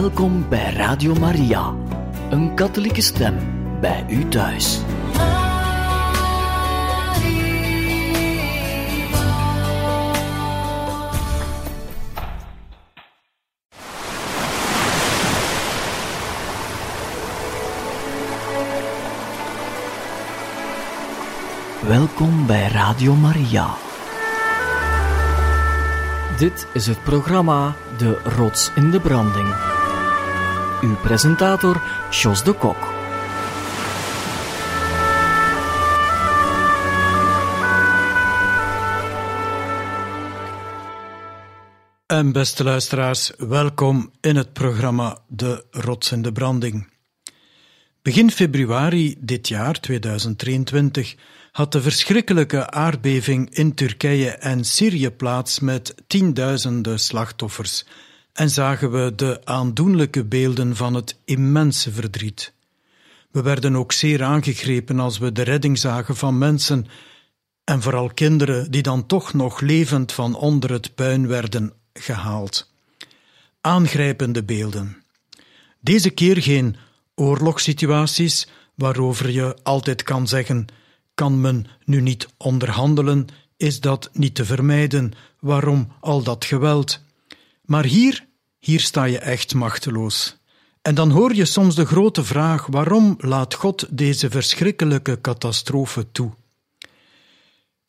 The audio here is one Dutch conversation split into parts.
Welkom bij Radio Maria, een katholieke stem bij u thuis. Welkom bij Radio Maria. Dit is het programma De Rots in de Branding. Uw presentator Jos de Kok. En beste luisteraars, welkom in het programma De Rots in de Branding. Begin februari dit jaar, 2023, had de verschrikkelijke aardbeving in Turkije en Syrië plaats met tienduizenden slachtoffers en zagen we de aandoenlijke beelden van het immense verdriet. We werden ook zeer aangegrepen als we de redding zagen van mensen en vooral kinderen die dan toch nog levend van onder het puin werden gehaald. Aangrijpende beelden. Deze keer geen oorlogssituaties waarover je altijd kan zeggen: kan men nu niet onderhandelen? Is dat niet te vermijden? Waarom al dat geweld? Maar hier, hier sta je echt machteloos. En dan hoor je soms de grote vraag: waarom laat God deze verschrikkelijke catastrofe toe?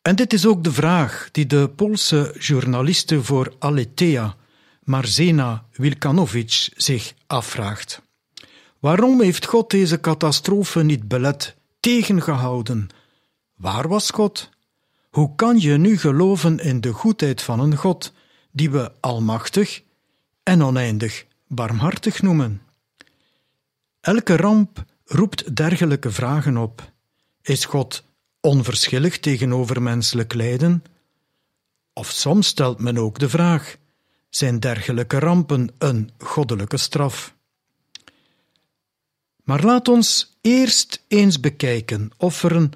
En dit is ook de vraag die de Poolse journaliste voor Aletea, Marzena Wilkanovic, zich afvraagt. Waarom heeft God deze catastrofe niet belet, tegengehouden? Waar was God? Hoe kan je nu geloven in de goedheid van een God die we almachtig en oneindig barmhartig noemen? Elke ramp roept dergelijke vragen op. Is God onverschillig tegenover menselijk lijden? Of soms stelt men ook de vraag: zijn dergelijke rampen een goddelijke straf? Maar laat ons eerst eens bekijken of er een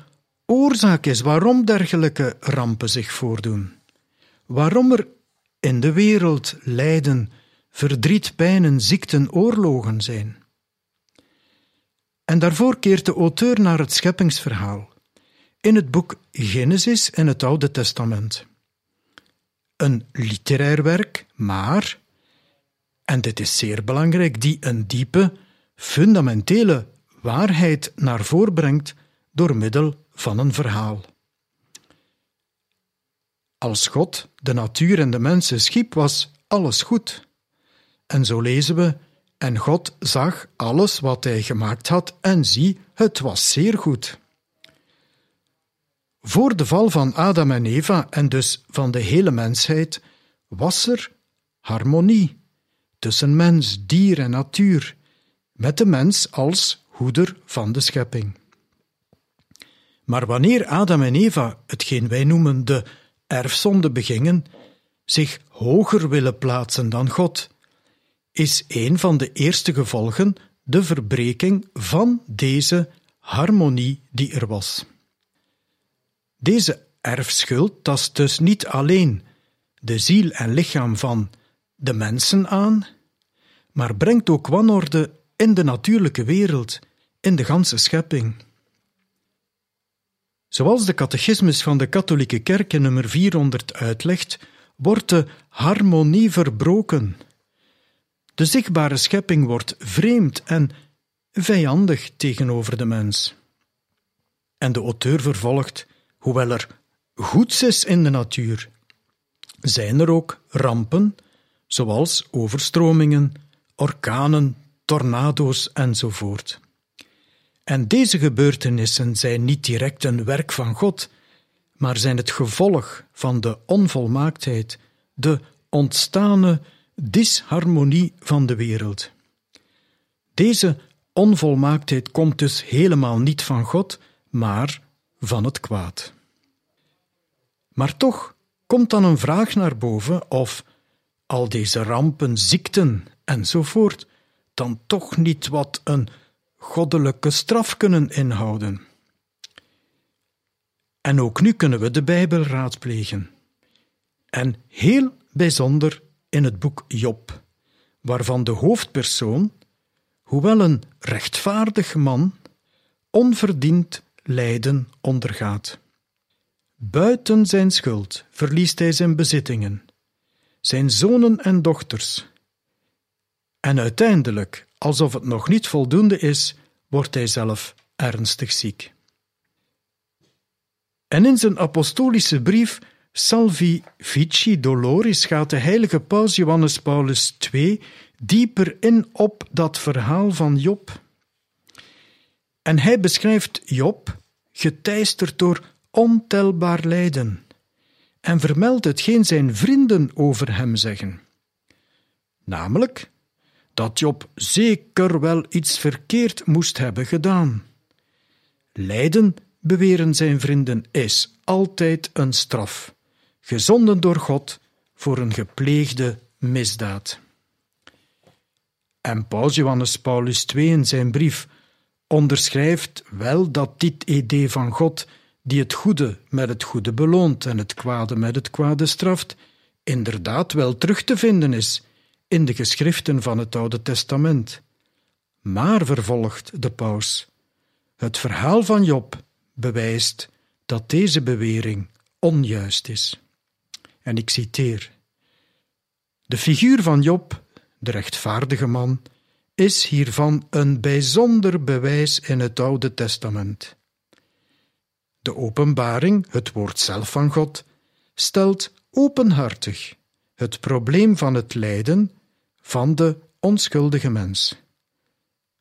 oorzaak is waarom dergelijke rampen zich voordoen. Waarom er in de wereld lijden, verdriet, pijnen, ziekten, oorlogen zijn. En daarvoor keert de auteur naar het scheppingsverhaal in het boek Genesis in het Oude Testament. Een literair werk, maar, en dit is zeer belangrijk, die een diepe, fundamentele waarheid naar voren brengt door middel van een verhaal. Als God de natuur en de mensen schiep, was alles goed. En zo lezen we: En God zag alles wat hij gemaakt had, en zie, het was zeer goed. Voor de val van Adam en Eva en dus van de hele mensheid was er harmonie tussen mens, dier en natuur, met de mens als hoeder van de schepping. Maar wanneer Adam en Eva, hetgeen wij noemen de erfzonde begingen, zich hoger willen plaatsen dan God, is een van de eerste gevolgen de verbreking van deze harmonie die er was. Deze erfschuld tast dus niet alleen de ziel en lichaam van de mensen aan, maar brengt ook wanorde in de natuurlijke wereld, in de ganse schepping. Zoals de catechismus van de katholieke kerk in nummer 400 uitlegt, wordt de harmonie verbroken. De zichtbare schepping wordt vreemd en vijandig tegenover de mens. En de auteur vervolgt, hoewel er goeds is in de natuur, zijn er ook rampen, zoals overstromingen, orkanen, tornado's enzovoort. En deze gebeurtenissen zijn niet direct een werk van God, maar zijn het gevolg van de onvolmaaktheid, de ontstane disharmonie van de wereld. Deze onvolmaaktheid komt dus helemaal niet van God, maar van het kwaad. Maar toch komt dan een vraag naar boven of al deze rampen, ziekten enzovoort dan toch niet wat een goddelijke straf kunnen inhouden. En ook nu kunnen we de Bijbel raadplegen. En heel bijzonder in het boek Job, waarvan de hoofdpersoon, hoewel een rechtvaardig man, onverdiend lijden ondergaat. Buiten zijn schuld verliest hij zijn bezittingen, zijn zonen en dochters. En uiteindelijk, alsof het nog niet voldoende is, wordt hij zelf ernstig ziek. En in zijn apostolische brief Salvi Vici Doloris gaat de heilige paus Johannes Paulus II dieper in op dat verhaal van Job. En hij beschrijft Job, geteisterd door ontelbaar lijden, en vermeldt hetgeen zijn vrienden over hem zeggen. Namelijk dat Job zeker wel iets verkeerd moest hebben gedaan. Lijden, beweren zijn vrienden, is altijd een straf, gezonden door God voor een gepleegde misdaad. En Paus Johannes Paulus II in zijn brief onderschrijft wel dat dit idee van God, die het goede met het goede beloont en het kwade met het kwade straft, inderdaad wel terug te vinden is in de geschriften van het Oude Testament. Maar, vervolgt de paus, het verhaal van Job bewijst dat deze bewering onjuist is. En ik citeer: De figuur van Job, de rechtvaardige man, is hiervan een bijzonder bewijs in het Oude Testament. De openbaring, het woord zelf van God, stelt openhartig het probleem van het lijden van de onschuldige mens.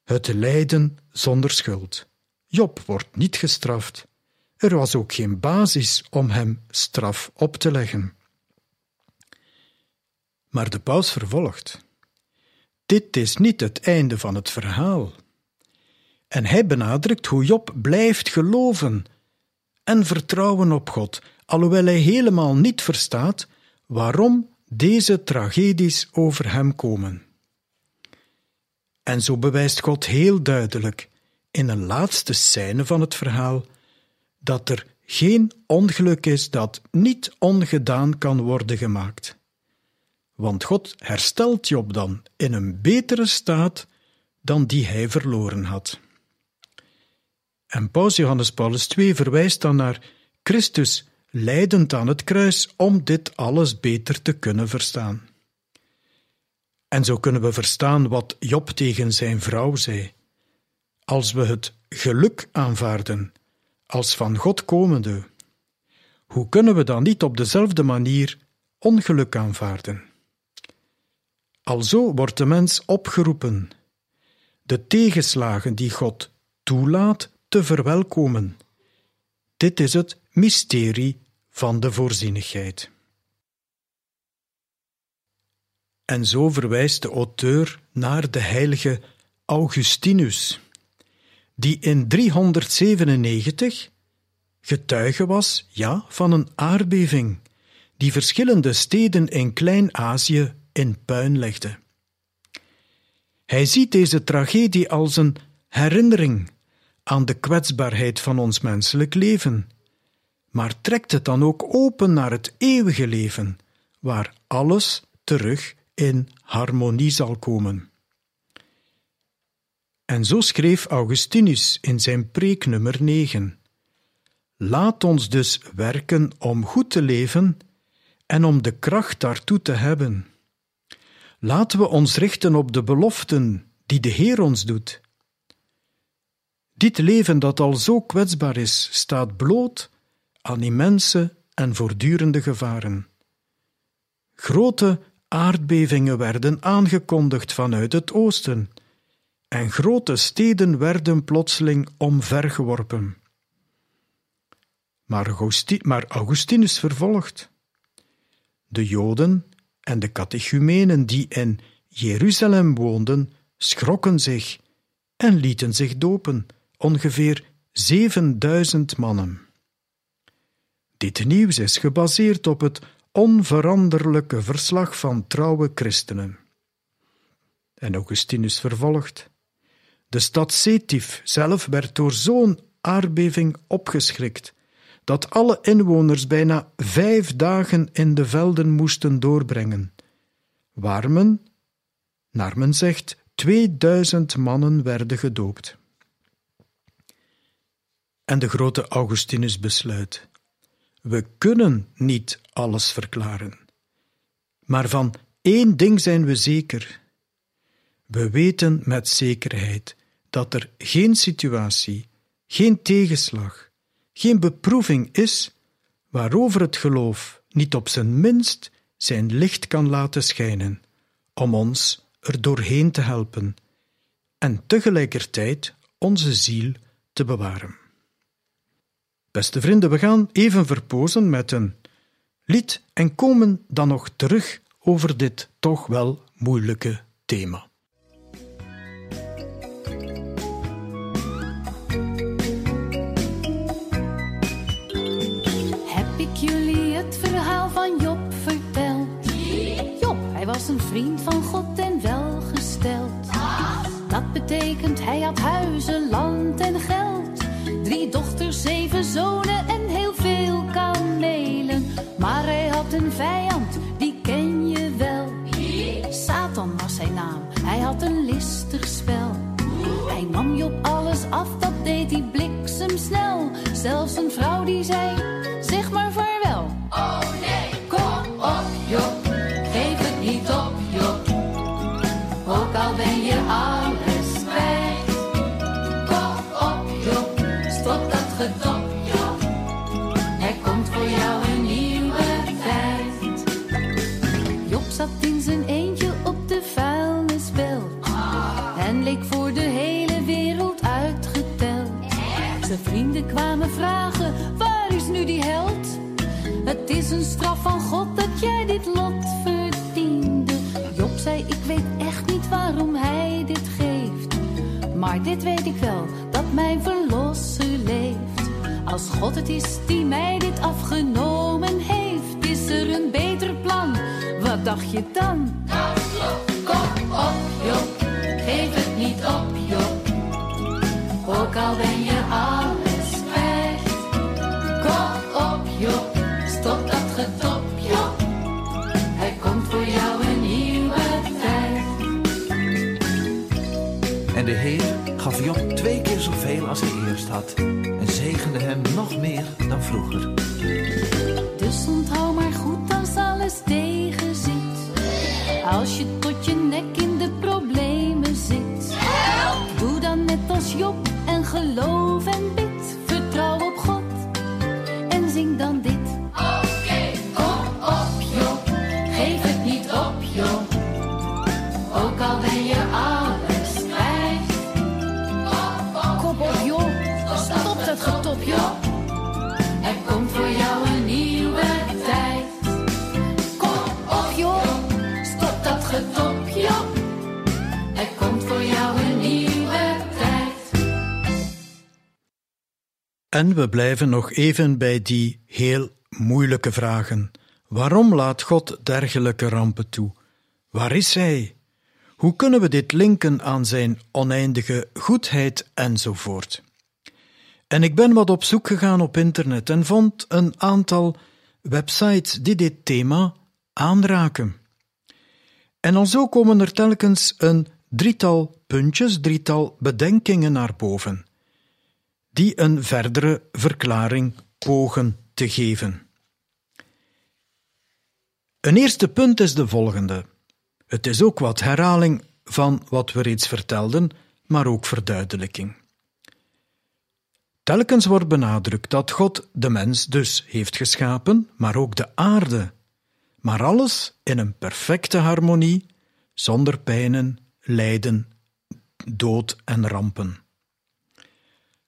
Het lijden zonder schuld. Job wordt niet gestraft. Er was ook geen basis om hem straf op te leggen. Maar de paus vervolgt. Dit is niet het einde van het verhaal. En hij benadrukt hoe Job blijft geloven en vertrouwen op God, alhoewel hij helemaal niet verstaat waarom deze tragedies over hem komen. En zo bewijst God heel duidelijk in een laatste scène van het verhaal dat er geen ongeluk is dat niet ongedaan kan worden gemaakt. Want God herstelt Job dan in een betere staat dan die hij verloren had. En Paus Johannes Paulus II verwijst dan naar Christus leidend aan het kruis om dit alles beter te kunnen verstaan. En zo kunnen we verstaan wat Job tegen zijn vrouw zei. Als we het geluk aanvaarden als van God komende, hoe kunnen we dan niet op dezelfde manier ongeluk aanvaarden? Alzo wordt de mens opgeroepen de tegenslagen die God toelaat te verwelkomen. Dit is het mysterie van de voorzienigheid. En zo verwijst de auteur naar de heilige Augustinus, die in 397 getuige was, ja, van een aardbeving, die verschillende steden in Klein-Azië in puin legde. Hij ziet deze tragedie als een herinnering aan de kwetsbaarheid van ons menselijk leven maar trekt het dan ook open naar het eeuwige leven, waar alles terug in harmonie zal komen. En zo schreef Augustinus in zijn preek nummer 9. Laat ons dus werken om goed te leven en om de kracht daartoe te hebben. Laten we ons richten op de beloften die de Heer ons doet. Dit leven dat al zo kwetsbaar is, staat bloot aan immense en voortdurende gevaren. Grote aardbevingen werden aangekondigd vanuit het oosten, en grote steden werden plotseling omvergeworpen. Maar, Augustinus vervolgt. De Joden en de catechumenen die in Jeruzalem woonden, schrokken zich en lieten zich dopen, ongeveer 7000 mannen. Dit nieuws is gebaseerd op het onveranderlijke verslag van trouwe christenen. En Augustinus vervolgt: De stad Setif zelf werd door zo'n aardbeving opgeschrikt dat alle inwoners bijna vijf dagen in de velden moesten doorbrengen, waar men, Naar men zegt, 2000 mannen werden gedoopt. En de grote Augustinus besluit: We kunnen niet alles verklaren. Maar van één ding zijn we zeker. We weten met zekerheid dat er geen situatie, geen tegenslag, geen beproeving is waarover het geloof niet op zijn minst zijn licht kan laten schijnen, om ons er doorheen te helpen en tegelijkertijd onze ziel te bewaren. Beste vrienden, we gaan even verpozen met een lied en komen dan nog terug over dit toch wel moeilijke thema. Heb ik jullie het verhaal van Job verteld? Job, hij was een vriend van God en welgesteld. Dat betekent hij had huizen, land en geld. Drie dochters, zeven zonen en heel veel kamelen. Maar hij had een vijand, die ken je wel. Satan was zijn naam, hij had een listig spel. Hij nam Job alles af, dat deed hij bliksemsnel. Zelfs een vrouw die zei, straf van God dat jij dit lot verdiende. Job zei, ik weet echt niet waarom hij dit geeft. Maar dit weet ik wel, dat mijn verlosser leeft. Als God het is die mij dit afgenomen heeft, is er een beter plan. Wat dacht je dan? Kom op, Job, geef het niet op, Job. Ook al ben je de Heer gaf Job twee keer zoveel als hij eerst had en zegende hem nog meer dan vroeger. Dus onthoud maar goed als alles tegen zit. Als je tot je nek in de problemen zit. Doe dan net als Job en geloof en bid. En we blijven nog even bij die heel moeilijke vragen. Waarom laat God dergelijke rampen toe? Waar is Hij? Hoe kunnen we dit linken aan Zijn oneindige goedheid enzovoort? En ik ben wat op zoek gegaan op internet en vond een aantal websites die dit thema aanraken. En al zo komen er telkens een drietal puntjes, drietal bedenkingen naar boven, die een verdere verklaring pogen te geven. Een eerste punt is de volgende. Het is ook wat herhaling van wat we reeds vertelden, maar ook verduidelijking. Telkens wordt benadrukt dat God de mens dus heeft geschapen, maar ook de aarde, maar alles in een perfecte harmonie, zonder pijnen, lijden, dood en rampen.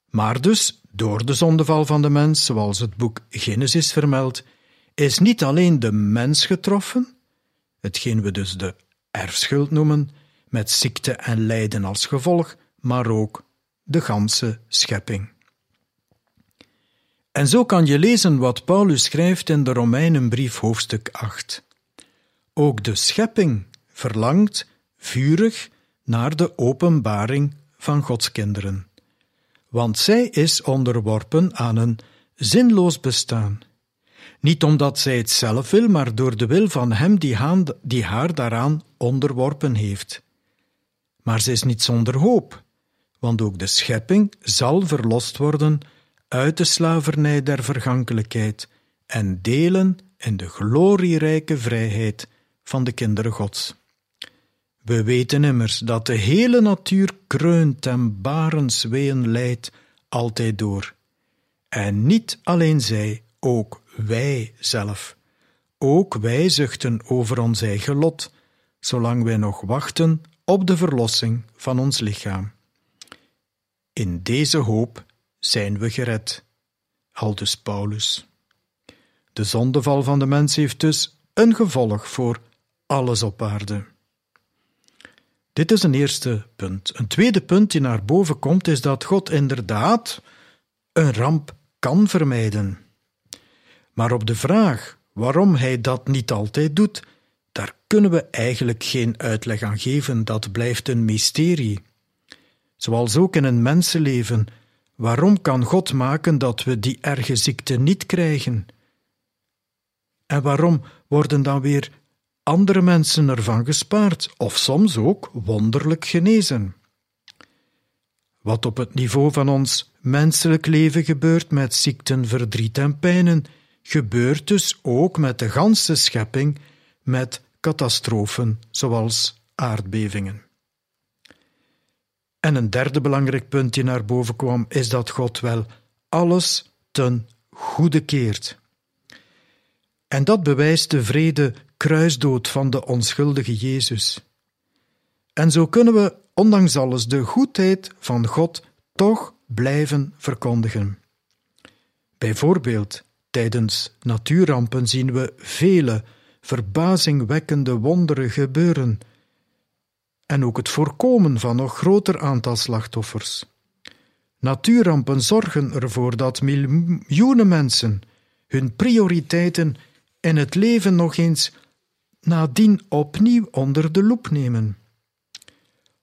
Maar dus, door de zondeval van de mens, zoals het boek Genesis vermeldt, is niet alleen de mens getroffen, hetgeen we dus de erfschuld noemen, met ziekte en lijden als gevolg, maar ook de ganse schepping. En zo kan je lezen wat Paulus schrijft in de Romeinenbrief hoofdstuk 8. Ook de schepping verlangt vurig naar de openbaring van Gods kinderen, want zij is onderworpen aan een zinloos bestaan. Niet omdat zij het zelf wil, maar door de wil van Hem die, die haar daaraan onderworpen heeft. Maar ze is niet zonder hoop, want ook de schepping zal verlost worden uit de slavernij der vergankelijkheid en delen in de glorierijke vrijheid van de kinderen Gods. We weten immers dat de hele natuur kreunt en barensweeën leidt altijd door. En niet alleen zij, ook wij zelf. Ook wij zuchten over ons eigen lot, zolang wij nog wachten op de verlossing van ons lichaam. In deze hoop zijn we gered. Aldus Paulus. De zondeval van de mens heeft dus een gevolg voor alles op aarde. Dit is een eerste punt. Een tweede punt die naar boven komt is dat God inderdaad een ramp kan vermijden. Maar op de vraag waarom hij dat niet altijd doet, daar kunnen we eigenlijk geen uitleg aan geven, dat blijft een mysterie. Zoals ook in een mensenleven, waarom kan God maken dat we die erge ziekte niet krijgen? En waarom worden dan weer andere mensen ervan gespaard of soms ook wonderlijk genezen? Wat op het niveau van ons menselijk leven gebeurt met ziekten, verdriet en pijnen, gebeurt dus ook met de ganse schepping, met catastrofen zoals aardbevingen. En een derde belangrijk punt die naar boven kwam, is dat God wel alles ten goede keert. En dat bewijst de vrede kruisdood van de onschuldige Jezus. En zo kunnen we, ondanks alles, de goedheid van God toch blijven verkondigen. Bijvoorbeeld, tijdens natuurrampen zien we vele verbazingwekkende wonderen gebeuren en ook het voorkomen van nog groter aantal slachtoffers. Natuurrampen zorgen ervoor dat miljoenen mensen hun prioriteiten in het leven nog eens nadien opnieuw onder de loep nemen.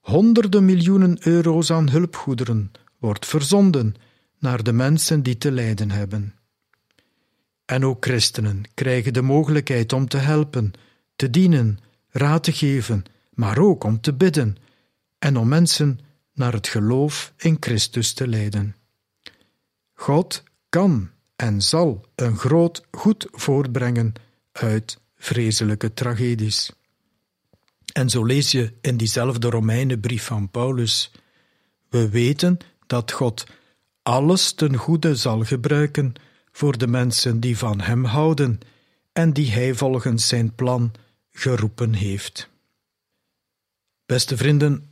Honderden miljoenen euro's aan hulpgoederen wordt verzonden naar de mensen die te lijden hebben. En ook christenen krijgen de mogelijkheid om te helpen, te dienen, raad te geven, maar ook om te bidden en om mensen naar het geloof in Christus te leiden. God kan en zal een groot goed voortbrengen uit vreselijke tragedies. En zo lees je in diezelfde Romeinenbrief van Paulus: We weten dat God alles ten goede zal gebruiken voor de mensen die van Hem houden en die Hij volgens Zijn plan geroepen heeft. Beste vrienden,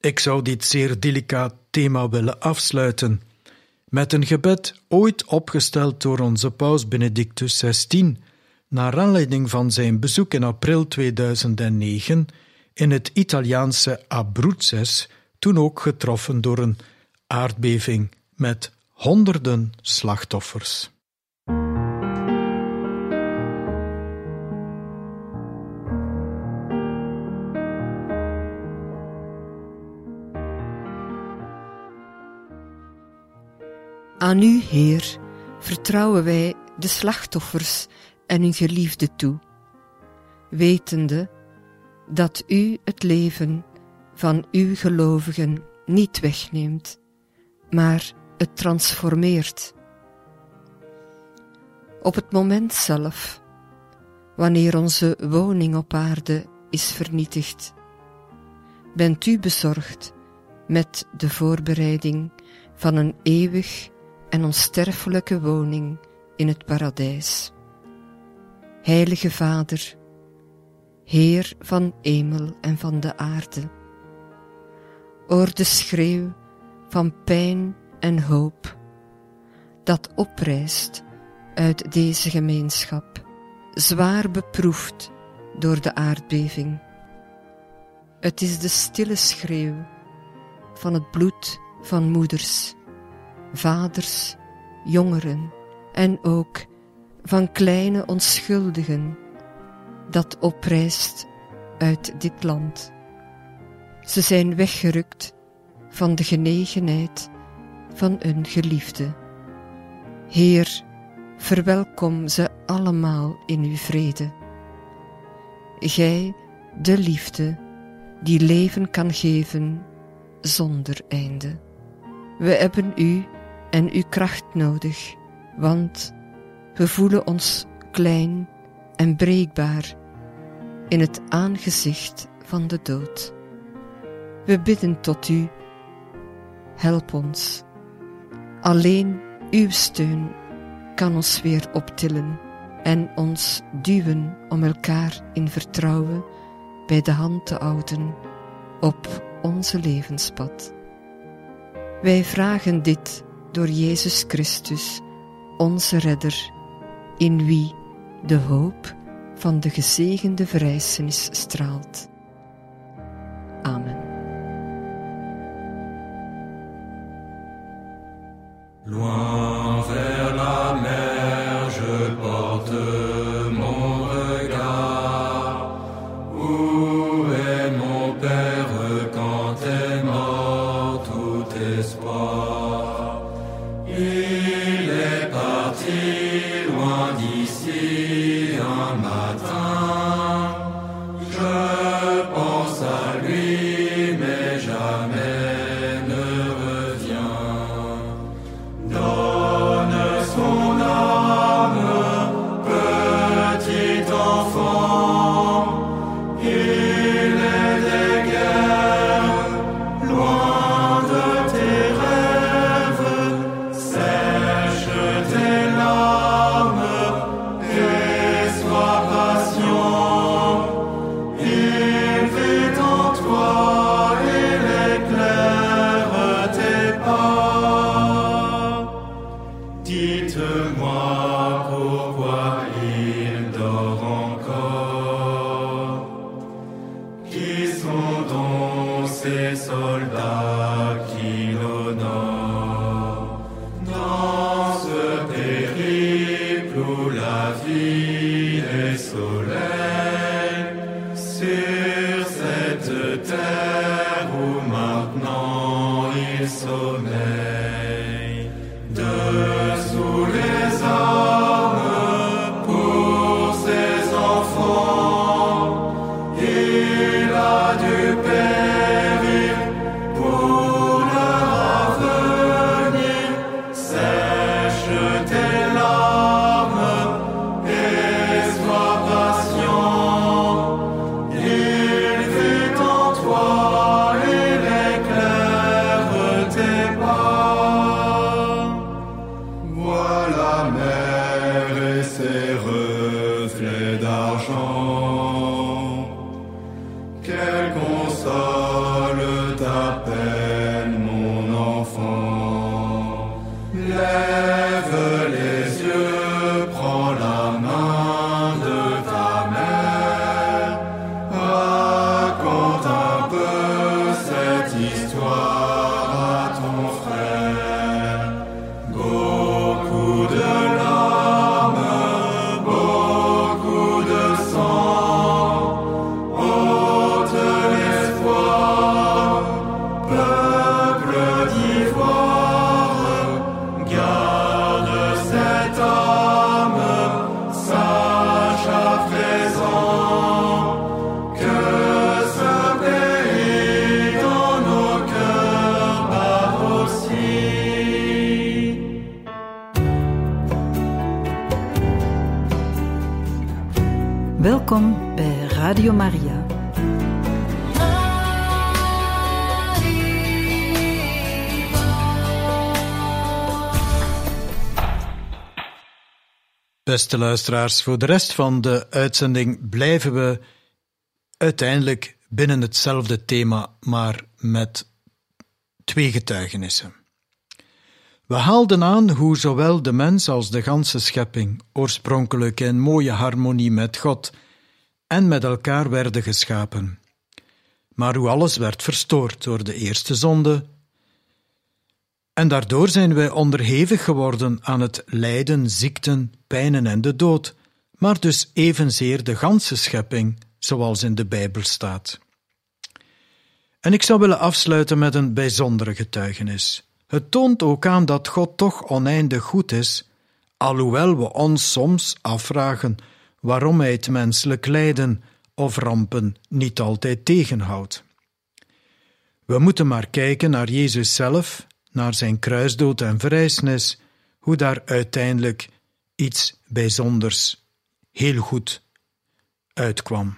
ik zou dit zeer delicaat thema willen afsluiten met een gebed ooit opgesteld door onze paus Benedictus XVI naar aanleiding van zijn bezoek in april 2009 in het Italiaanse Abruzzes, toen ook getroffen door een aardbeving met honderden slachtoffers. Aan u, Heer, vertrouwen wij de slachtoffers en hun geliefde toe, wetende dat u het leven van uw gelovigen niet wegneemt, maar het transformeert. Op het moment zelf, wanneer onze woning op aarde is vernietigd, bent u bezorgd met de voorbereiding van een eeuwig en onsterfelijke woning in het paradijs. Heilige Vader, Heer van hemel en van de aarde, oor de schreeuw van pijn en hoop dat oprijst uit deze gemeenschap, zwaar beproefd door de aardbeving. Het is de stille schreeuw van het bloed van moeders, vaders, jongeren en ook van kleine onschuldigen dat oprijst uit dit land. Ze zijn weggerukt van de genegenheid van een geliefde. Heer, verwelkom ze allemaal in uw vrede. Gij, de liefde, die leven kan geven zonder einde. We hebben u en uw kracht nodig, want we voelen ons klein en breekbaar in het aangezicht van de dood. We bidden tot u, help ons. Alleen uw steun kan ons weer optillen en ons duwen om elkaar in vertrouwen bij de hand te houden op onze levenspad. Wij vragen dit door Jezus Christus, onze Redder, in wie de hoop van de gezegende verrijzenis straalt. Beste luisteraars, voor de rest van de uitzending blijven we uiteindelijk binnen hetzelfde thema, maar met twee getuigenissen. We haalden aan hoe zowel de mens als de ganse schepping oorspronkelijk in mooie harmonie met God en met elkaar werden geschapen. Maar hoe alles werd verstoord door de eerste zonde, en daardoor zijn wij onderhevig geworden aan het lijden, ziekten, pijnen en de dood, maar dus evenzeer de ganse schepping, zoals in de Bijbel staat. En ik zou willen afsluiten met een bijzondere getuigenis. Het toont ook aan dat God toch oneindig goed is, alhoewel we ons soms afvragen waarom Hij het menselijk lijden of rampen niet altijd tegenhoudt. We moeten maar kijken naar Jezus zelf, naar zijn kruisdood en verrijzenis, hoe daar uiteindelijk iets bijzonders, heel goed uitkwam.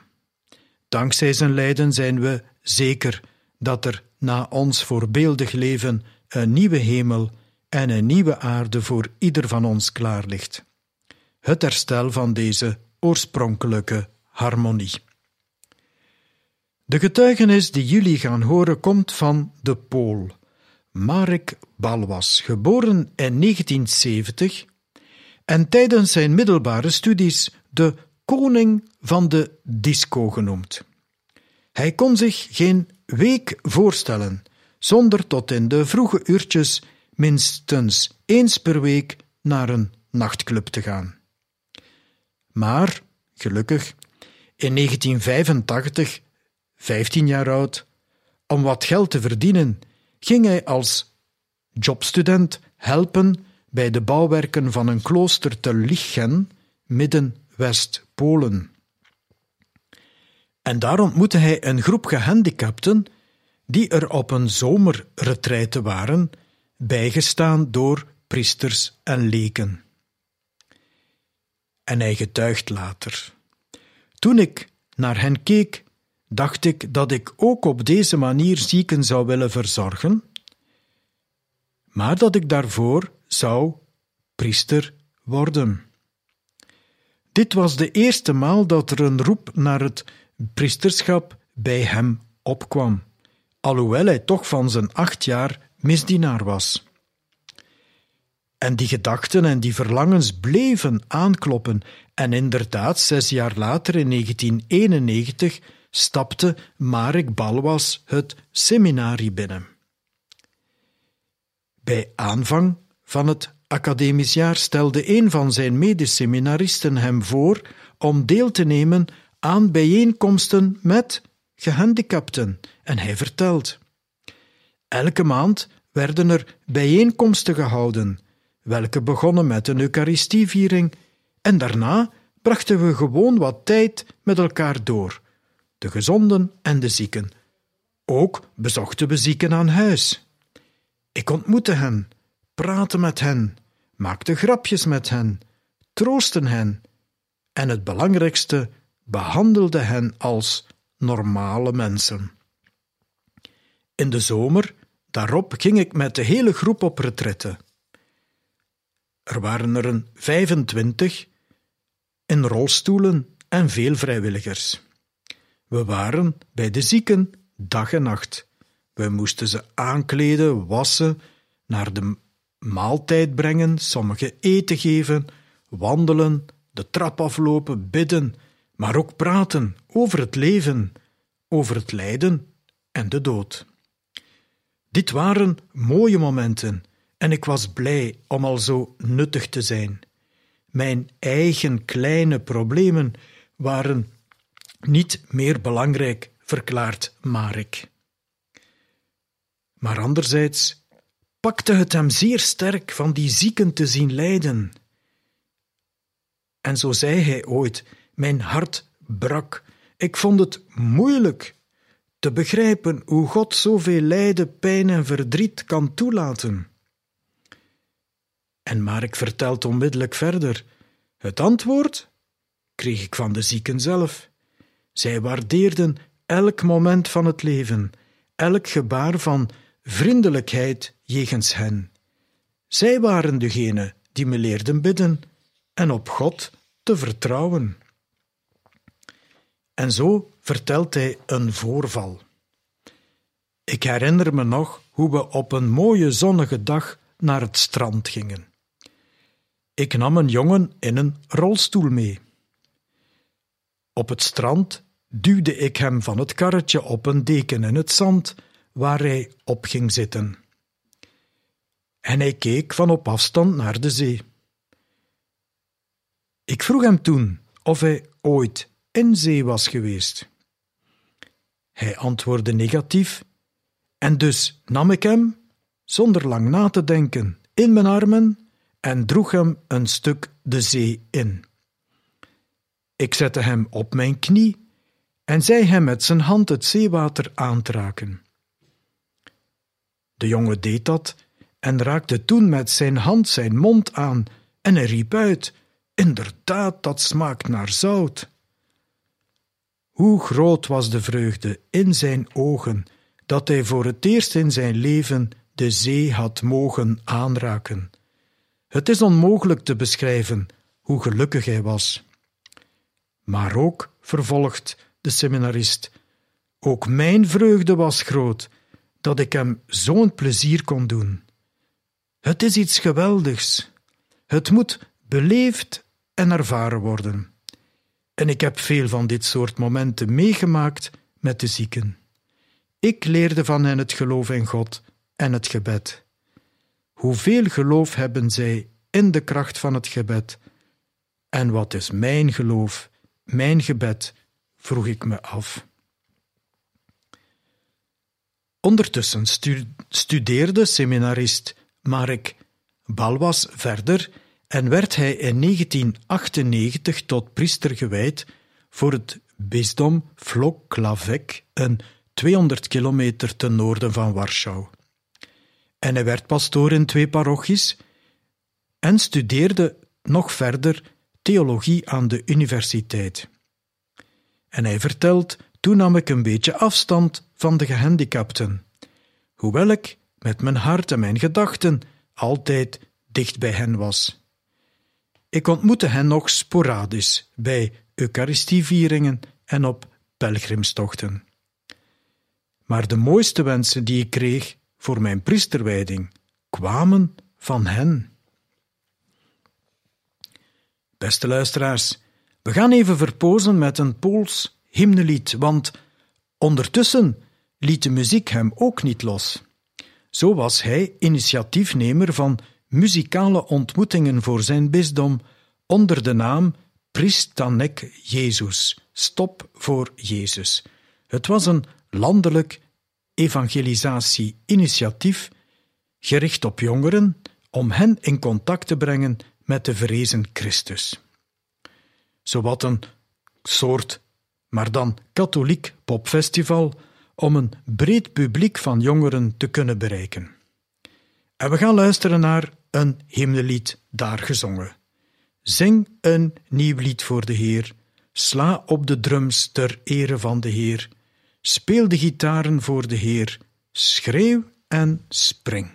Dankzij zijn lijden zijn we zeker dat er na ons voorbeeldig leven een nieuwe hemel en een nieuwe aarde voor ieder van ons klaar ligt. Het herstel van deze oorspronkelijke harmonie. De getuigenis die jullie gaan horen komt van de Pool, Marek Balwas, geboren in 1970 en tijdens zijn middelbare studies de koning van de disco genoemd. Hij kon zich geen week voorstellen zonder tot in de vroege uurtjes minstens eens per week naar een nachtclub te gaan. Maar, gelukkig, in 1985, 15 jaar oud, om wat geld te verdienen, ging hij als jobstudent helpen bij de bouwwerken van een klooster te Lichen, midden West-Polen. En daar ontmoette hij een groep gehandicapten die er op een zomerretraite waren, bijgestaan door priesters en leken. En hij getuigt later. Toen ik naar hen keek, dacht ik dat ik ook op deze manier zieken zou willen verzorgen, maar dat ik daarvoor zou priester worden. Dit was de eerste maal dat er een roep naar het priesterschap bij hem opkwam, alhoewel hij toch van zijn acht jaar misdienaar was. En die gedachten en die verlangens bleven aankloppen, en inderdaad, zes jaar later, in 1991, stapte Marek Balwas het seminarie binnen. Bij aanvang van het academisch jaar stelde een van zijn medeseminaristen hem voor om deel te nemen aan bijeenkomsten met gehandicapten en hij vertelt. Elke maand werden er bijeenkomsten gehouden, welke begonnen met een Eucharistieviering, en daarna brachten we gewoon wat tijd met elkaar door, de gezonden en de zieken. Ook bezochten we zieken aan huis. Ik ontmoette hen, praatte met hen, maakte grapjes met hen, troostte hen en het belangrijkste, behandelde hen als normale mensen. In de zomer daarop ging ik met de hele groep op retraite. Er waren er een 25 in rolstoelen en veel vrijwilligers. We waren bij de zieken dag en nacht. We moesten ze aankleden, wassen, naar de maaltijd brengen, sommigen eten geven, wandelen, de trap aflopen, bidden, maar ook praten over het leven, over het lijden en de dood. Dit waren mooie momenten en ik was blij om al zo nuttig te zijn. Mijn eigen kleine problemen waren niet meer belangrijk, verklaart Marek. Maar anderzijds pakte het hem zeer sterk van die zieken te zien lijden. En zo zei hij ooit: Mijn hart brak. Ik vond het moeilijk te begrijpen hoe God zoveel lijden, pijn en verdriet kan toelaten. En Mark vertelt onmiddellijk verder. Het antwoord kreeg ik van de zieken zelf. Zij waardeerden elk moment van het leven, elk gebaar van vriendelijkheid jegens hen. Zij waren degene die me leerden bidden en op God te vertrouwen. En zo vertelt hij een voorval. Ik herinner me nog hoe we op een mooie zonnige dag naar het strand gingen. Ik nam een jongen in een rolstoel mee. Op het strand duwde ik hem van het karretje op een deken in het zand waar hij op ging zitten. En hij keek van op afstand naar de zee. Ik vroeg hem toen of hij ooit in zee was geweest. Hij antwoordde negatief, en dus nam ik hem, zonder lang na te denken, in mijn armen en droeg hem een stuk de zee in. Ik zette hem op mijn knie en zei hem met zijn hand het zeewater aantraken. De jongen deed dat en raakte toen met zijn hand zijn mond aan en riep uit: Inderdaad, dat smaakt naar zout. Hoe groot was de vreugde in zijn ogen dat hij voor het eerst in zijn leven de zee had mogen aanraken. Het is onmogelijk te beschrijven hoe gelukkig hij was. Maar ook, vervolgt de seminarist, ook mijn vreugde was groot dat ik hem zo'n plezier kon doen. Het is iets geweldigs. Het moet beleefd en ervaren worden. En ik heb veel van dit soort momenten meegemaakt met de zieken. Ik leerde van hen het geloof in God en het gebed. Hoeveel geloof hebben zij in de kracht van het gebed? En wat is mijn geloof, mijn gebed, vroeg ik me af. Ondertussen studeerde seminarist Marek Balwas verder en werd hij in 1998 tot priester gewijd voor het bisdom Vloklavek, een 200 kilometer ten noorden van Warschau. En hij werd pastoor in twee parochies en studeerde nog verder theologie aan de universiteit. En hij vertelt: Toen nam ik een beetje afstand van de gehandicapten, hoewel ik met mijn hart en mijn gedachten altijd dicht bij hen was. Ik ontmoette hen nog sporadisch bij Eucharistievieringen en op pelgrimstochten. Maar de mooiste wensen die ik kreeg voor mijn priesterwijding kwamen van hen. Beste luisteraars, we gaan even verpozen met een Pools hymnelied, want ondertussen liet de muziek hem ook niet los. Zo was hij initiatiefnemer van muzikale ontmoetingen voor zijn bisdom onder de naam Pristanek Jezus, stop voor Jezus. Het was een landelijk evangelisatie-initiatief gericht op jongeren om hen in contact te brengen met de verrezen Christus. Zowat een soort, maar dan katholiek popfestival om een breed publiek van jongeren te kunnen bereiken. En we gaan luisteren naar een hymnelied daar gezongen. Zing een nieuw lied voor de Heer, sla op de drums ter ere van de Heer, speel de gitaren voor de Heer, schreeuw en spring.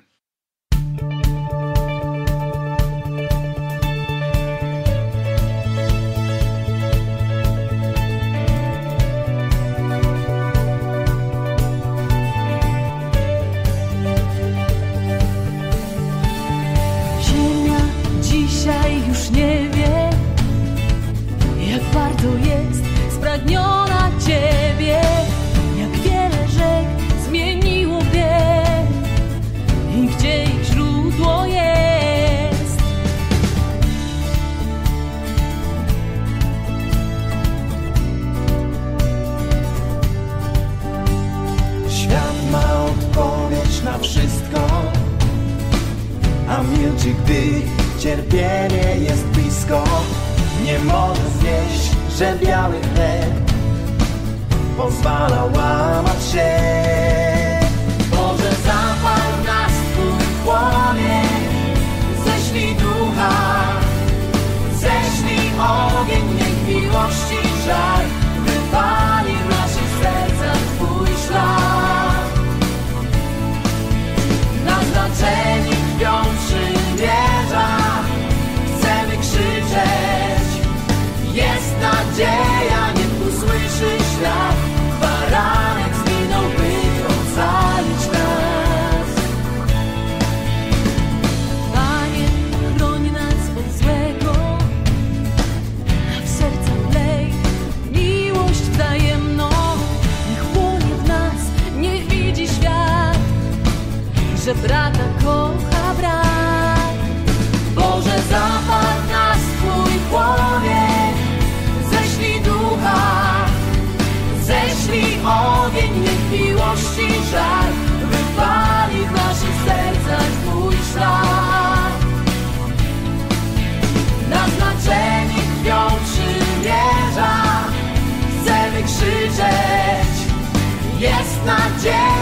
Cierpienie jest blisko. Nie może znieść, że biały chleb pozwala łamać się. Yeah.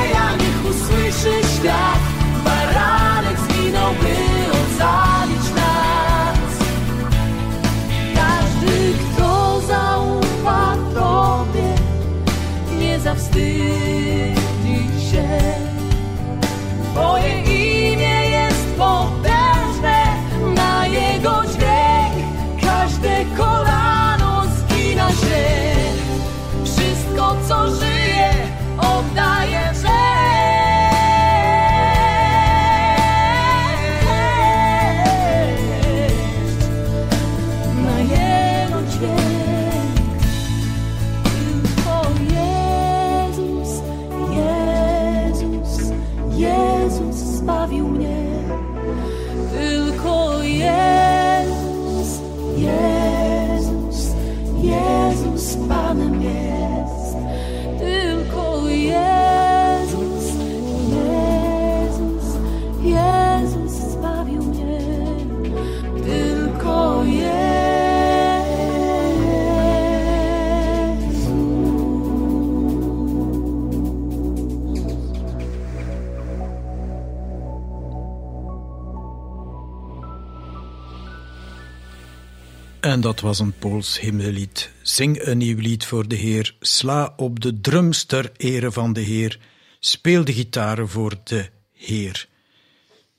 En dat was een Pools hymnelied. Zing een nieuw lied voor de Heer. Sla op de drums ter ere van de Heer. Speel de gitaren voor de Heer.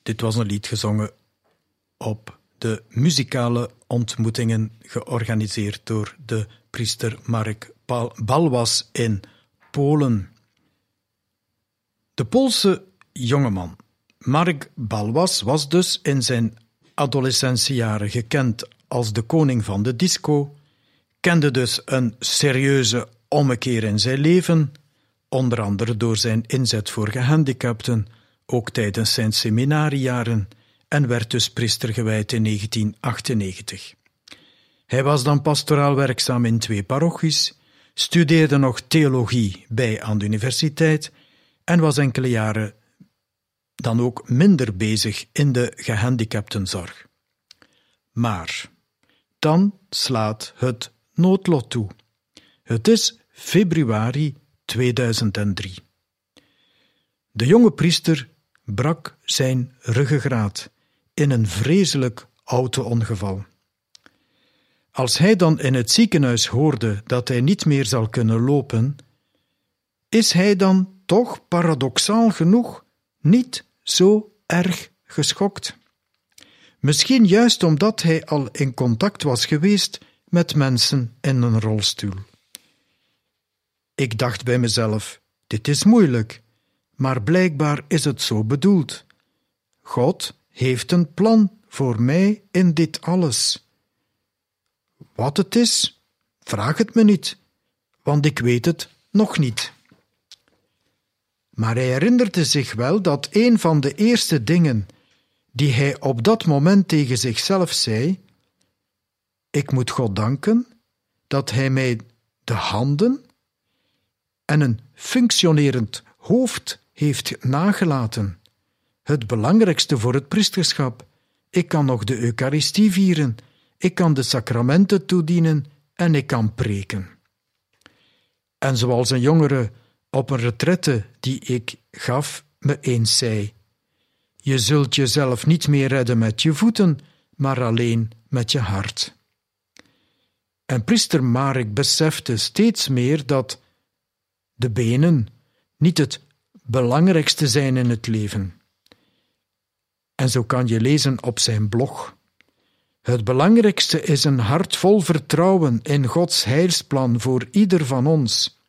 Dit was een lied gezongen op de muzikale ontmoetingen georganiseerd door de priester Mark Bal- Balwas in Polen. De Poolse jongeman Mark Balwas was dus in zijn adolescentiejaren gekend als de koning van de disco, kende dus een serieuze ommekeer in zijn leven, onder andere door zijn inzet voor gehandicapten, ook tijdens zijn seminariejaren, en werd dus priester gewijd in 1998. Hij was dan pastoraal werkzaam in twee parochies, studeerde nog theologie bij aan de universiteit en was enkele jaren dan ook minder bezig in de gehandicaptenzorg. Maar dan slaat het noodlot toe. Het is februari 2003. De jonge priester brak zijn ruggengraat in een vreselijk auto-ongeval. Als hij dan in het ziekenhuis hoorde dat hij niet meer zal kunnen lopen, is hij dan toch paradoxaal genoeg niet zo erg geschokt. Misschien juist omdat hij al in contact was geweest met mensen in een rolstoel. Ik dacht bij mezelf: dit is moeilijk, maar blijkbaar is het zo bedoeld. God heeft een plan voor mij in dit alles. Wat het is, vraag het me niet, want ik weet het nog niet. Maar hij herinnerde zich wel dat een van de eerste dingen die hij op dat moment tegen zichzelf zei: Ik moet God danken dat Hij mij de handen en een functionerend hoofd heeft nagelaten. Het belangrijkste voor het priesterschap. Ik kan nog de Eucharistie vieren, ik kan de sacramenten toedienen en ik kan preken. En zoals een jongere op een retraite die ik gaf me eens zei: Je zult jezelf niet meer redden met je voeten, maar alleen met je hart. En priester Marek besefte steeds meer dat de benen niet het belangrijkste zijn in het leven. En zo kan je lezen op zijn blog. Het belangrijkste is een hart vol vertrouwen in Gods heilsplan voor ieder van ons.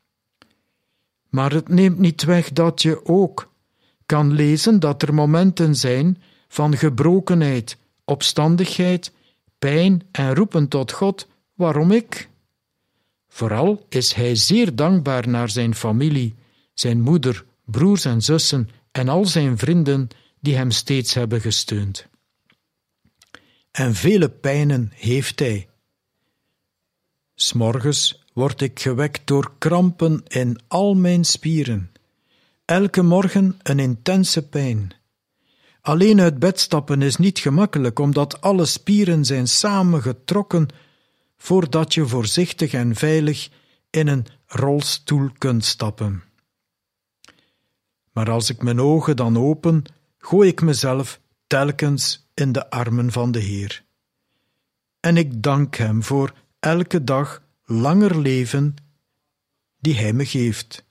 Maar het neemt niet weg dat je ook kan lezen dat er momenten zijn van gebrokenheid, opstandigheid, pijn en roepen tot God: waarom ik? Vooral is hij zeer dankbaar naar zijn familie, zijn moeder, broers en zussen en al zijn vrienden die hem steeds hebben gesteund. En vele pijnen heeft hij. S'morgens word ik gewekt door krampen in al mijn spieren. Elke morgen een intense pijn. Alleen uit bed stappen is niet gemakkelijk, omdat alle spieren zijn samengetrokken voordat je voorzichtig en veilig in een rolstoel kunt stappen. Maar als ik mijn ogen dan open, gooi ik mezelf telkens in de armen van de Heer. En ik dank Hem voor elke dag langer leven die Hij me geeft.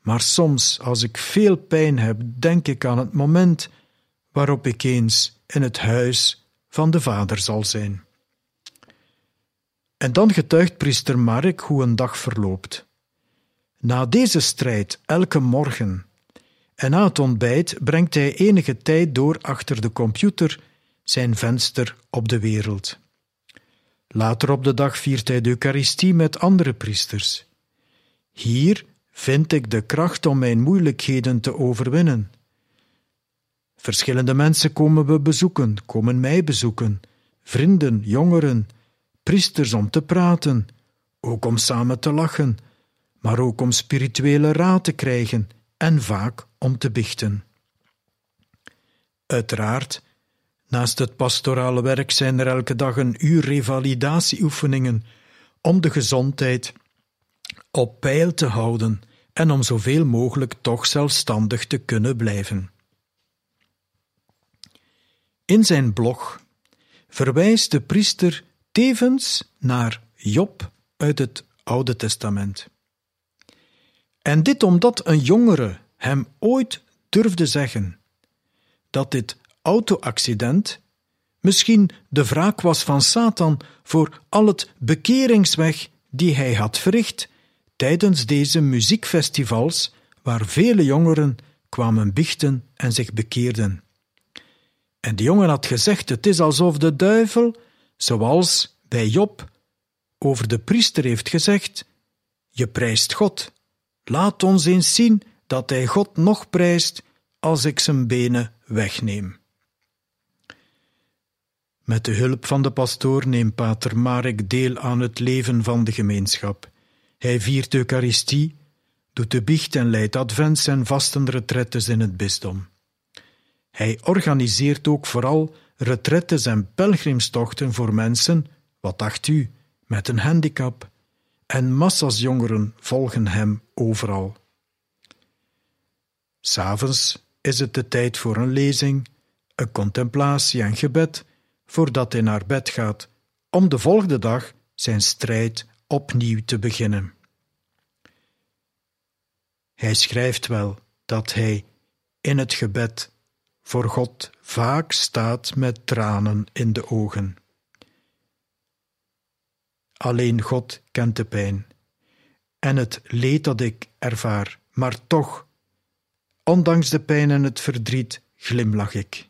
Maar soms, als ik veel pijn heb, denk ik aan het moment waarop ik eens in het huis van de Vader zal zijn. En dan getuigt priester Mark hoe een dag verloopt. Na deze strijd, elke morgen, en na het ontbijt brengt hij enige tijd door achter de computer zijn venster op de wereld. Later op de dag viert hij de Eucharistie met andere priesters. Hier vind ik de kracht om mijn moeilijkheden te overwinnen. Verschillende mensen komen we bezoeken, komen mij bezoeken, vrienden, jongeren, priesters om te praten, ook om samen te lachen, maar ook om spirituele raad te krijgen en vaak om te bichten. Uiteraard, naast het pastorale werk zijn er elke dag een uur revalidatieoefeningen om de gezondheid op peil te houden en om zoveel mogelijk toch zelfstandig te kunnen blijven. In zijn blog verwijst de priester tevens naar Job uit het Oude Testament. En dit omdat een jongere hem ooit durfde zeggen dat dit auto-accident misschien de wraak was van Satan voor al het bekeringsweg die hij had verricht tijdens deze muziekfestivals waar vele jongeren kwamen bichten en zich bekeerden. En de jongen had gezegd: Het is alsof de duivel, zoals bij Job, over de priester heeft gezegd: Je prijst God. Laat ons eens zien dat hij God nog prijst als ik zijn benen wegneem. Met de hulp van de pastoor neemt pater Marek deel aan het leven van de gemeenschap. Hij viert Eucharistie, doet de biecht en leidt advents en vastenretrettes in het bisdom. Hij organiseert ook vooral retrettes en pelgrimstochten voor mensen, wat dacht u, met een handicap, en massas jongeren volgen hem overal. S'avonds is het de tijd voor een lezing, een contemplatie en gebed, voordat hij naar bed gaat, om de volgende dag zijn strijd opnieuw te beginnen. Hij schrijft wel dat hij in het gebed voor God vaak staat met tranen in de ogen. Alleen God kent de pijn en het leed dat ik ervaar, maar toch, ondanks de pijn en het verdriet, glimlach ik.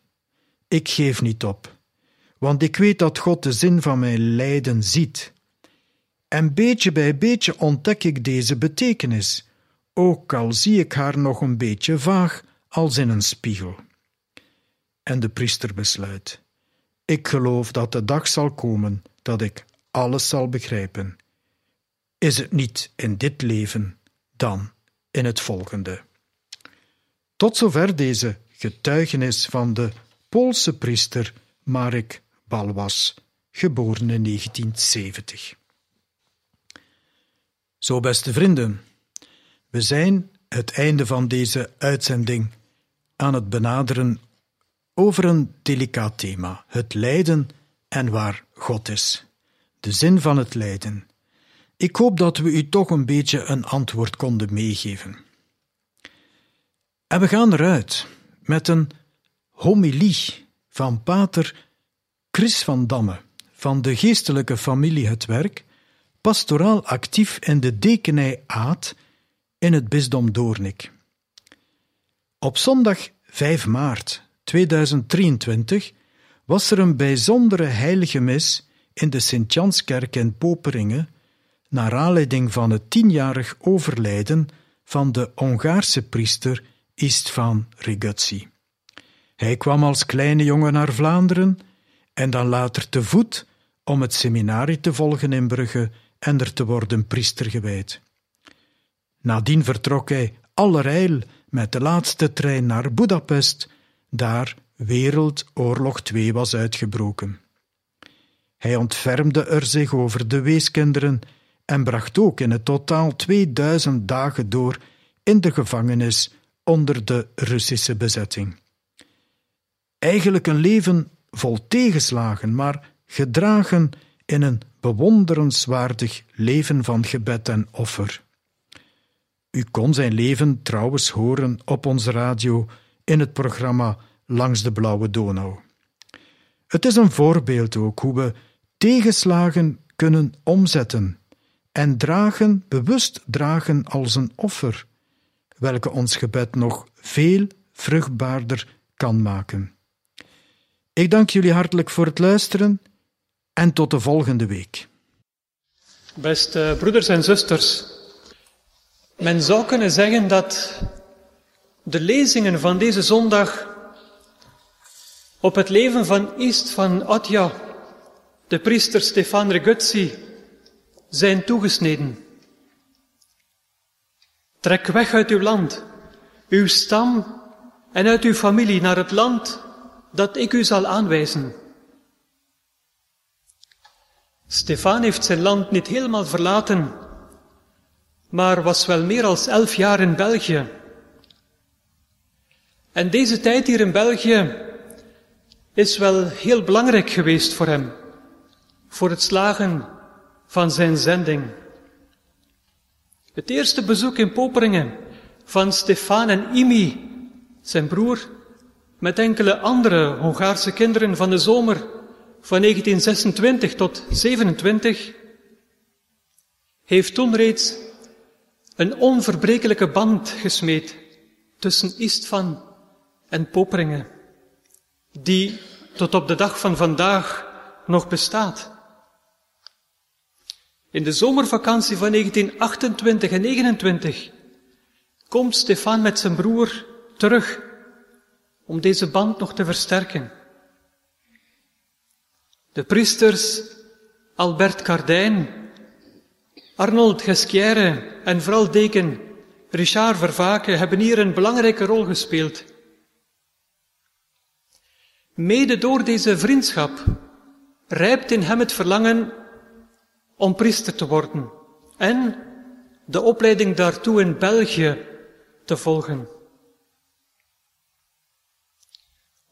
Ik geef niet op, want ik weet dat God de zin van mijn lijden ziet. En beetje bij beetje ontdek ik deze betekenis, ook al zie ik haar nog een beetje vaag als in een spiegel. En de priester besluit: Ik geloof dat de dag zal komen dat ik alles zal begrijpen. Is het niet in dit leven, dan in het volgende. Tot zover deze getuigenis van de Poolse priester Marek Balwas, geboren in 1970. Zo, beste vrienden, we zijn het einde van deze uitzending aan het benaderen over een delicaat thema: het lijden en waar God is de zin van het lijden. Ik hoop dat we u toch een beetje een antwoord konden meegeven. En we gaan eruit met een homilie van pater Chris van Damme van de geestelijke familie Het Werk, pastoraal actief in de dekenij Aad in het bisdom Doornik. Op zondag 5 maart 2023 was er een bijzondere heilige mis in de Sint-Janskerk in Poperingen, naar aanleiding van het tienjarig overlijden van de Hongaarse priester Istvan Riguzzi. Hij kwam als kleine jongen naar Vlaanderen en dan later te voet om het seminarie te volgen in Brugge en er te worden priester gewijd. Nadien vertrok hij allerijl met de laatste trein naar Budapest, daar Wereldoorlog II was uitgebroken. Hij ontfermde er zich over de weeskinderen en bracht ook in het totaal 2000 dagen door in de gevangenis onder de Russische bezetting. Eigenlijk een leven vol tegenslagen, maar gedragen in een bewonderenswaardig leven van gebed en offer. U kon zijn leven trouwens horen op onze radio in het programma Langs de Blauwe Donau. Het is een voorbeeld ook hoe we tegenslagen kunnen omzetten en dragen, bewust dragen als een offer, welke ons gebed nog veel vruchtbaarder kan maken. Ik dank jullie hartelijk voor het luisteren en tot de volgende week. Beste broeders en zusters, men zou kunnen zeggen dat de lezingen van deze zondag op het leven van East van Atja, de priester Stefan Reguzzi, zijn toegesneden. Trek weg uit uw land, uw stam en uit uw familie naar het land dat ik u zal aanwijzen. Stefan heeft zijn land niet helemaal verlaten, maar was wel meer dan elf jaar in België. En deze tijd hier in België is wel heel belangrijk geweest voor hem, voor het slagen van zijn zending. Het eerste bezoek in Poperingen van Stefan en Imi, zijn broer, met enkele andere Hongaarse kinderen van de zomer van 1926 tot 27, heeft toen reeds een onverbrekelijke band gesmeed tussen Istvan en Poperingen, die tot op de dag van vandaag nog bestaat. In de zomervakantie van 1928 en 29 komt Stefan met zijn broer terug om deze band nog te versterken. De priesters Albert Cardijn, Arnold Gesquière en vooral deken Richard Vervaken hebben hier een belangrijke rol gespeeld. Mede door deze vriendschap rijpt in hem het verlangen om priester te worden en de opleiding daartoe in België te volgen.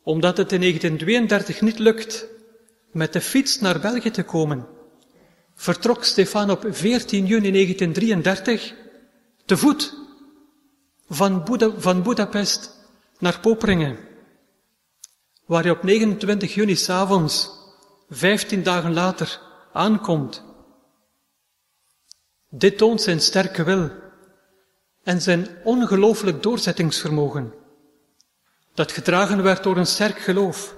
Omdat het in 1932 niet lukt met de fiets naar België te komen, vertrok Stefan op 14 juni 1933 te voet van, Boeda, van Budapest naar Poperingen, waar hij op 29 juni s'avonds, 15 dagen later, aankomt. Dit toont zijn sterke wil en zijn ongelooflijk doorzettingsvermogen, dat gedragen werd door een sterk geloof,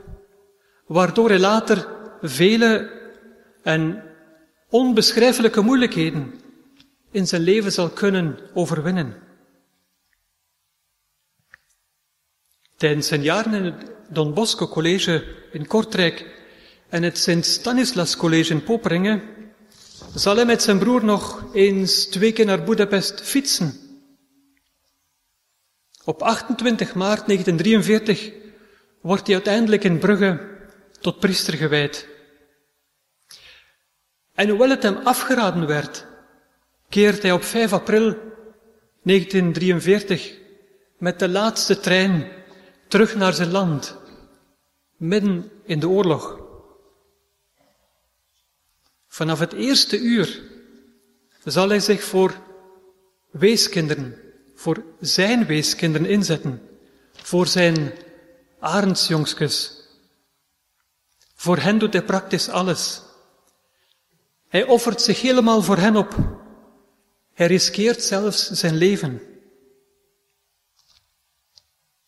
waardoor hij later vele en onbeschrijfelijke moeilijkheden in zijn leven zal kunnen overwinnen. Tijdens zijn jaren in het Don Bosco College in Kortrijk en het Sint Stanislas College in Poperingen zal hij met zijn broer nog eens twee keer naar Budapest fietsen. Op 28 maart 1943 wordt hij uiteindelijk in Brugge tot priester gewijd. En hoewel het hem afgeraden werd, keert hij op 5 april 1943 met de laatste trein terug naar zijn land, midden in de oorlog. Vanaf het eerste uur zal hij zich voor weeskinderen, voor zijn weeskinderen inzetten, voor zijn arendsjongskes. Voor hen doet hij praktisch alles. Hij offert zich helemaal voor hen op. Hij riskeert zelfs zijn leven.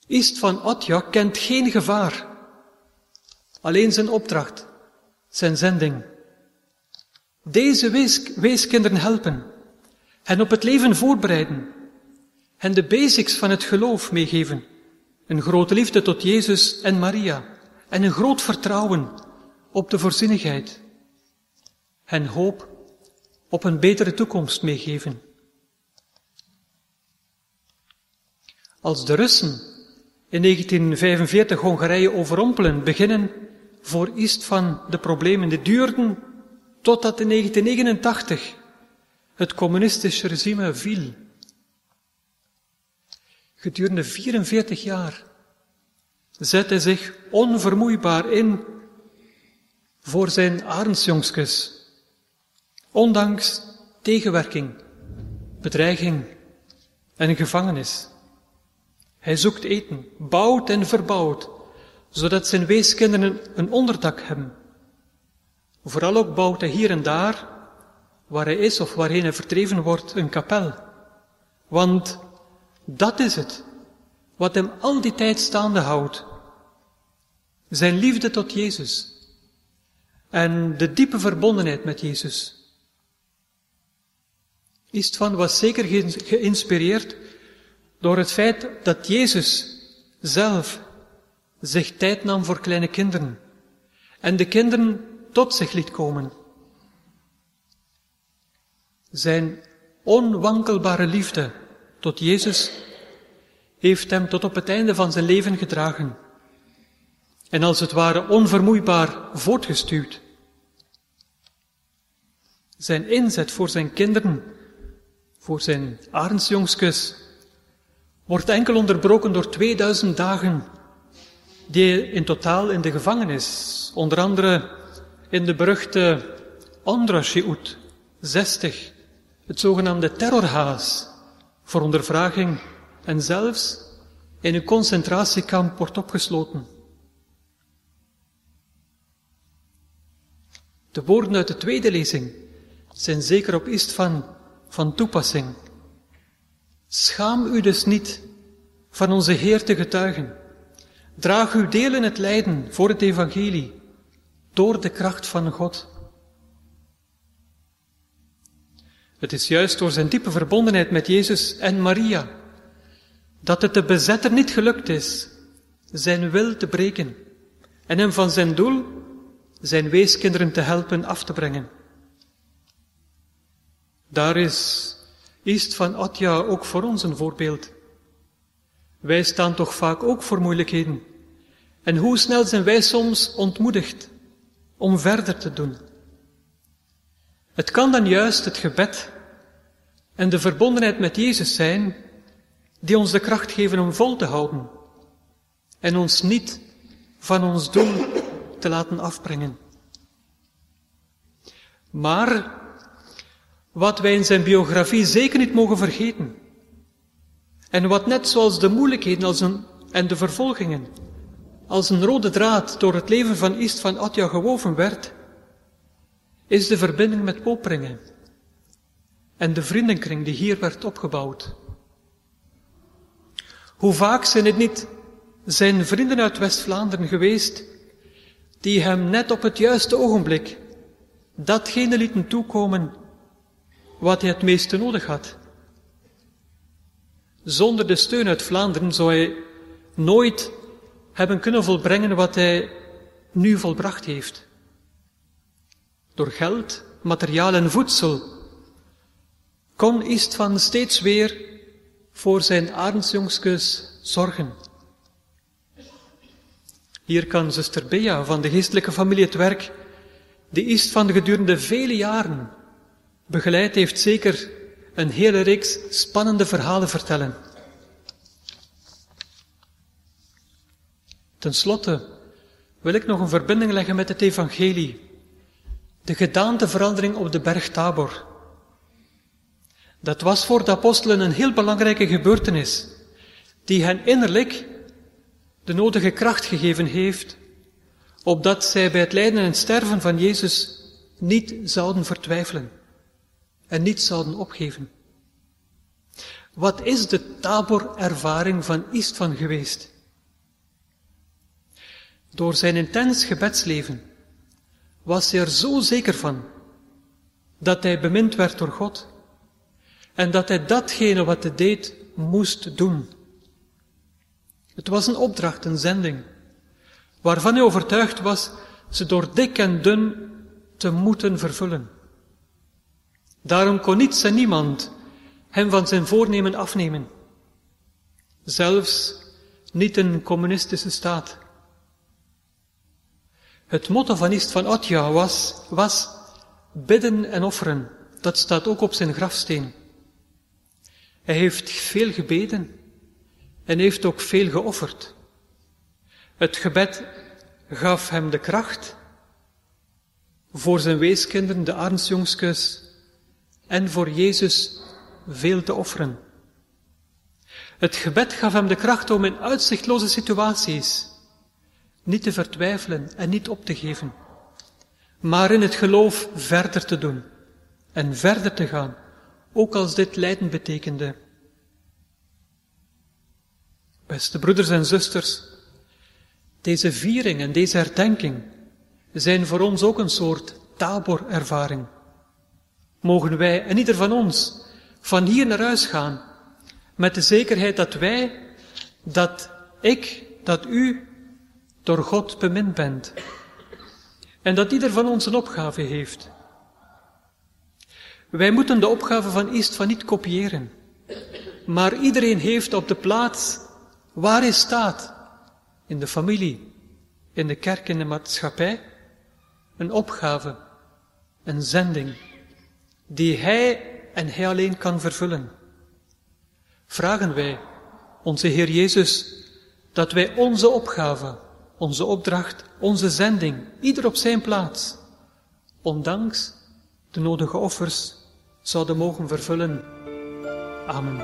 East van Atja kent geen gevaar. Alleen zijn opdracht, zijn zending. Deze wees, weeskinderen helpen, hen op het leven voorbereiden, hen de basics van het geloof meegeven, een grote liefde tot Jezus en Maria en een groot vertrouwen op de voorzienigheid, hen hoop op een betere toekomst meegeven. Als de Russen in 1945 Hongarije overrompelen, beginnen voor van de problemen die duurden totdat in 1989 het communistische regime viel. Gedurende 44 jaar zet hij zich onvermoeibaar in voor zijn arendsjongskes, ondanks tegenwerking, bedreiging en gevangenis. Hij zoekt eten, bouwt en verbouwt, zodat zijn weeskinderen een onderdak hebben. Vooral ook bouwt hij hier en daar, waar hij is of waarheen hij vertreven wordt, een kapel. Want dat is het, wat hem al die tijd staande houdt. Zijn liefde tot Jezus en de diepe verbondenheid met Jezus. Istvan was zeker geïnspireerd door het feit dat Jezus zelf zich tijd nam voor kleine kinderen en de kinderen tot zich liet komen. Zijn onwankelbare liefde tot Jezus heeft hem tot op het einde van zijn leven gedragen en als het ware onvermoeibaar voortgestuwd. Zijn inzet voor zijn kinderen, voor zijn arendsjongskus, wordt enkel onderbroken door 2000 dagen die in totaal in de gevangenis, onder andere in de beruchte Andrashiut 60, het zogenaamde terrorhaas, voor ondervraging en zelfs in een concentratiekamp wordt opgesloten. De woorden uit de tweede lezing zijn zeker op Istvan van toepassing. Schaam u dus niet van onze Heer te getuigen. Draag uw deel in het lijden voor het evangelie, door de kracht van God. Het is juist door zijn diepe verbondenheid met Jezus en Maria dat het de bezetter niet gelukt is zijn wil te breken en hem van zijn doel, zijn weeskinderen te helpen af te brengen. Daar is East van Atja ook voor ons een voorbeeld. Wij staan toch vaak ook voor moeilijkheden. En hoe snel zijn wij soms ontmoedigd om verder te doen? Het kan dan juist het gebed en de verbondenheid met Jezus zijn die ons de kracht geven om vol te houden en ons niet van ons doel te laten afbrengen. Maar wat wij in zijn biografie zeker niet mogen vergeten, en wat net zoals de moeilijkheden als een, en de vervolgingen als een rode draad door het leven van Ist van Atja gewoven werd, is de verbinding met Popringen en de vriendenkring die hier werd opgebouwd. Hoe vaak zijn het niet zijn vrienden uit West-Vlaanderen geweest die hem net op het juiste ogenblik datgene lieten toekomen wat hij het meeste nodig had. Zonder de steun uit Vlaanderen zou hij nooit hebben kunnen volbrengen wat hij nu volbracht heeft. Door geld, materiaal en voedsel kon Istvan steeds weer voor zijn arendsjongskus zorgen. Hier kan zuster Bea van de geestelijke familie het werk, die Istvan gedurende vele jaren begeleid heeft, zeker een hele reeks spannende verhalen vertellen. Ten slotte wil ik nog een verbinding leggen met het evangelie. De gedaanteverandering op de berg Tabor. Dat was voor de apostelen een heel belangrijke gebeurtenis, die hen innerlijk de nodige kracht gegeven heeft, opdat zij bij het lijden en sterven van Jezus niet zouden vertwijfelen en niet zouden opgeven. Wat is de taborervaring van Istvan geweest? Door zijn intens gebedsleven was hij er zo zeker van dat hij bemind werd door God en dat hij datgene wat hij deed moest doen. Het was een opdracht, een zending, waarvan hij overtuigd was ze door dik en dun te moeten vervullen. Daarom kon niets en niemand hem van zijn voornemen afnemen. Zelfs niet een communistische staat. Het motto van Ist van Otja was, was bidden en offeren. Dat staat ook op zijn grafsteen. Hij heeft veel gebeden en heeft ook veel geofferd. Het gebed gaf hem de kracht voor zijn weeskinderen, de armsjongskus, en voor Jezus veel te offeren. Het gebed gaf hem de kracht om in uitzichtloze situaties niet te vertwijfelen en niet op te geven, maar in het geloof verder te doen en verder te gaan, ook als dit lijden betekende. Beste broeders en zusters, deze viering en deze herdenking zijn voor ons ook een soort taborervaring. Mogen wij en ieder van ons van hier naar huis gaan met de zekerheid dat wij, dat ik, dat u door God bemind bent. En dat ieder van ons een opgave heeft. Wij moeten de opgave van East van niet kopiëren. Maar iedereen heeft op de plaats waar hij staat, in de familie, in de kerk, in de maatschappij, een opgave, een zending, die hij en hij alleen kan vervullen. Vragen wij onze Heer Jezus dat wij onze opgave, onze opdracht, onze zending, ieder op zijn plaats, ondanks de nodige offers, zouden mogen vervullen. Amen.